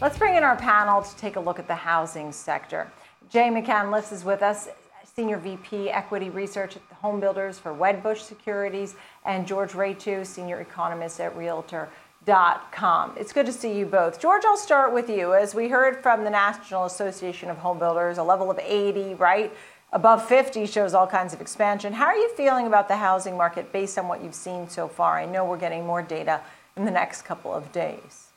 Let's bring in our panel to take a look at the housing sector. Jay McCanless is with us, Senior VP Equity Research at the Home Builders for Wedbush Securities, and George Ratiu, Senior Economist at Realtor.com. It's good to see you both. George, I'll start with you. As we heard from the National Association of Home Builders, a level of 80, right? Above 50 shows all kinds of expansion. How are you feeling about the housing market based on what you've seen so far? I know we're getting more data in the next couple of days.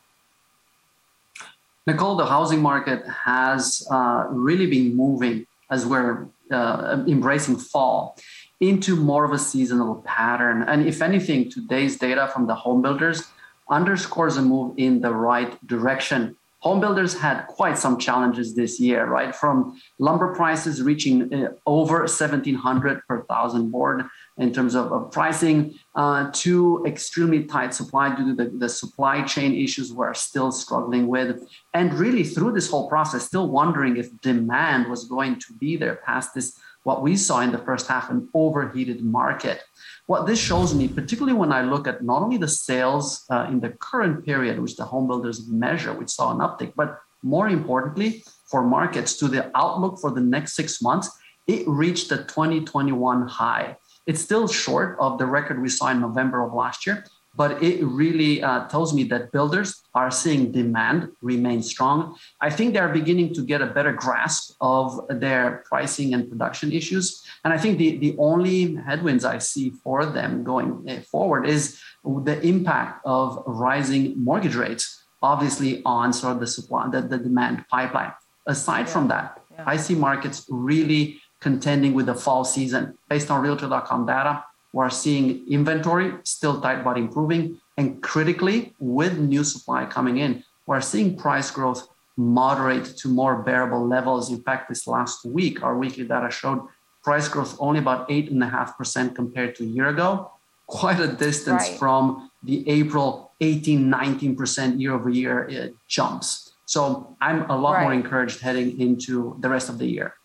Nicole, the housing market has uh, really been moving as we're uh, embracing fall into more of a seasonal pattern. And if anything, today's data from the home builders underscores a move in the right direction home builders had quite some challenges this year, right? From lumber prices reaching uh, over 1700 per thousand board in terms of, of pricing uh, to extremely tight supply due to the, the supply chain issues we're still struggling with. And really through this whole process, still wondering if demand was going to be there past this, what we saw in the first half, an overheated market. What this shows me, particularly when I look at not only the sales uh, in the current period, which the home builders measure, which saw an uptick, but more importantly, for markets to the outlook for the next six months, it reached the 2021 high. It's still short of the record we saw in November of last year, but it really uh, tells me that builders are seeing demand remain strong. I think they're beginning to get a better grasp of their pricing and production issues. And I think the, the only headwinds I see for them going eh, forward is the impact of rising mortgage rates, obviously on sort of the supply, the, the demand pipeline. Aside yeah. from that, yeah. I see markets really contending with the fall season. Based on Realtor.com data, we're seeing inventory still tight but improving. And critically, with new supply coming in, we're seeing price growth moderate to more bearable levels. In fact, this last week, our weekly data showed price growth only about 8.5% compared to a year ago. Quite a distance right. from the April 18, 19% year over year uh, jumps. So I'm a lot right. more encouraged heading into the rest of the year.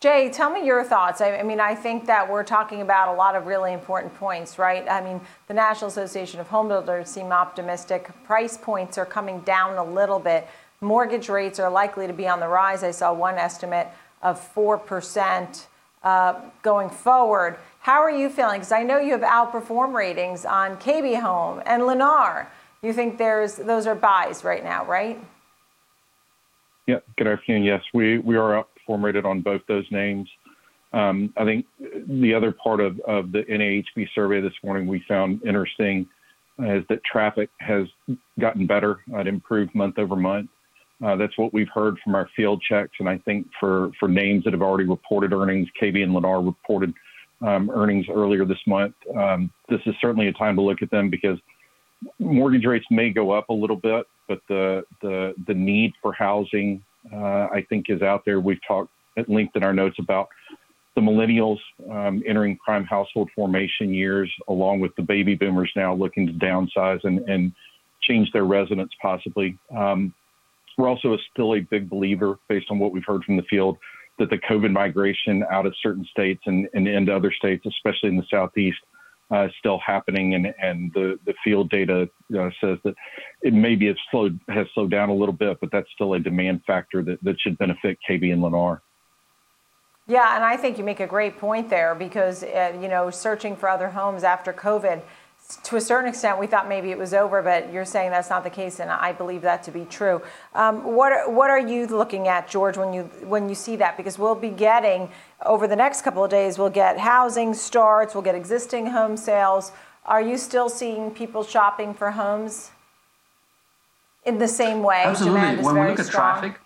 Jay, tell me your thoughts. I, mean, I think that we're talking about a lot of really important points, right? I mean, the National Association of Home Builders seem optimistic. Price points are coming down a little bit. Mortgage rates are likely to be on the rise. I saw one estimate of 4% uh, going forward. How are you feeling? Because I know you have outperform ratings on KB Home and Lennar. You think there's those are buys right now, right? Yeah, good afternoon. Yes, we, we are up rated on both those names. Um, I think the other part of, of the NAHB survey this morning we found interesting is that traffic has gotten better. It improved month over month. Uh, that's what we've heard from our field checks. And I think for, for names that have already reported earnings, KB and Lennar reported um, earnings earlier this month. Um, this is certainly a time to look at them because mortgage rates may go up a little bit, but the the the need for housing uh, I think is out there. We've talked at length in our notes about the millennials um, entering prime household formation years, along with the baby boomers now looking to downsize and, and change their residence possibly. Um, we're also still a big believer, based on what we've heard from the field, that the COVID migration out of certain states and, and into other states, especially in the Southeast, uh, still happening, and, and the, the field data uh, says that it maybe has slowed has slowed down a little bit, but that's still a demand factor that, that should benefit KB and Lennar. Yeah, and I think you make a great point there because uh, you know searching for other homes after COVID to a certain extent, we thought maybe it was over, but you're saying that's not the case, and I believe that to be true. Um, what what are you looking at, George, when you when you see that? Because we'll be getting over the next couple of days, we'll get housing starts, we'll get existing home sales. Are you still seeing people shopping for homes in the same way? Absolutely. when we look at strong. traffic,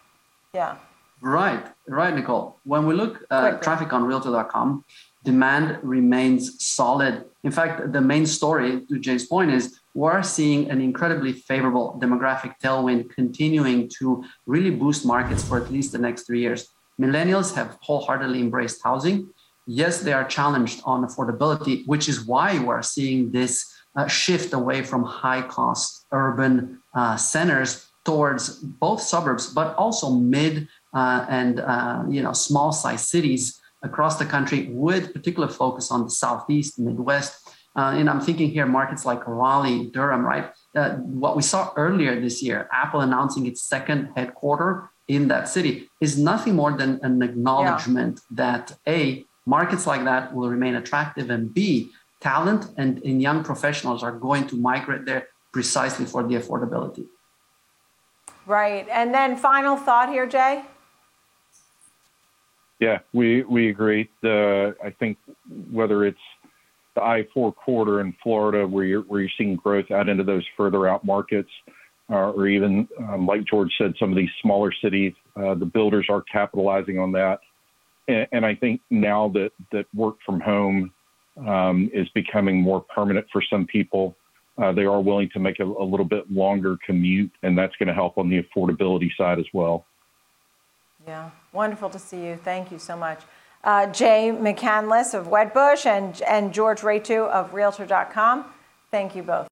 yeah. Right, right, Nicole. When we look at uh, traffic on Realtor.com, demand remains solid. In fact, the main story, to Jay's point, is we're seeing an incredibly favorable demographic tailwind continuing to really boost markets for at least the next three years. Millennials have wholeheartedly embraced housing. Yes, they are challenged on affordability, which is why we're seeing this uh, shift away from high cost urban uh, centers towards both suburbs, but also mid uh, and uh, you know small size cities across the country with particular focus on the Southeast, Midwest. Uh, and I'm thinking here markets like Raleigh, Durham, right? uh, what we saw earlier this year, Apple announcing its second headquarter in that city, is nothing more than an acknowledgement yeah. that A, markets like that will remain attractive, and B, talent and, and young professionals are going to migrate there precisely for the affordability. Right. And then final thought here, Jay? Yeah, we, we agree. The I think whether it's the I-4 corridor in Florida where you're, where you're seeing growth out into those further out markets, uh, or even, um, like George said, some of these smaller cities, uh, the builders are capitalizing on that. And, and, I think now that, that work from home um, is becoming more permanent for some people, uh, they are willing to make a, a little bit longer commute, and that's going to help on the affordability side as well. Yeah, wonderful to see you. Thank you so much. Uh, Jay McCandless of Wedbush and, and George Ratiu of Realtor.com. Thank you both.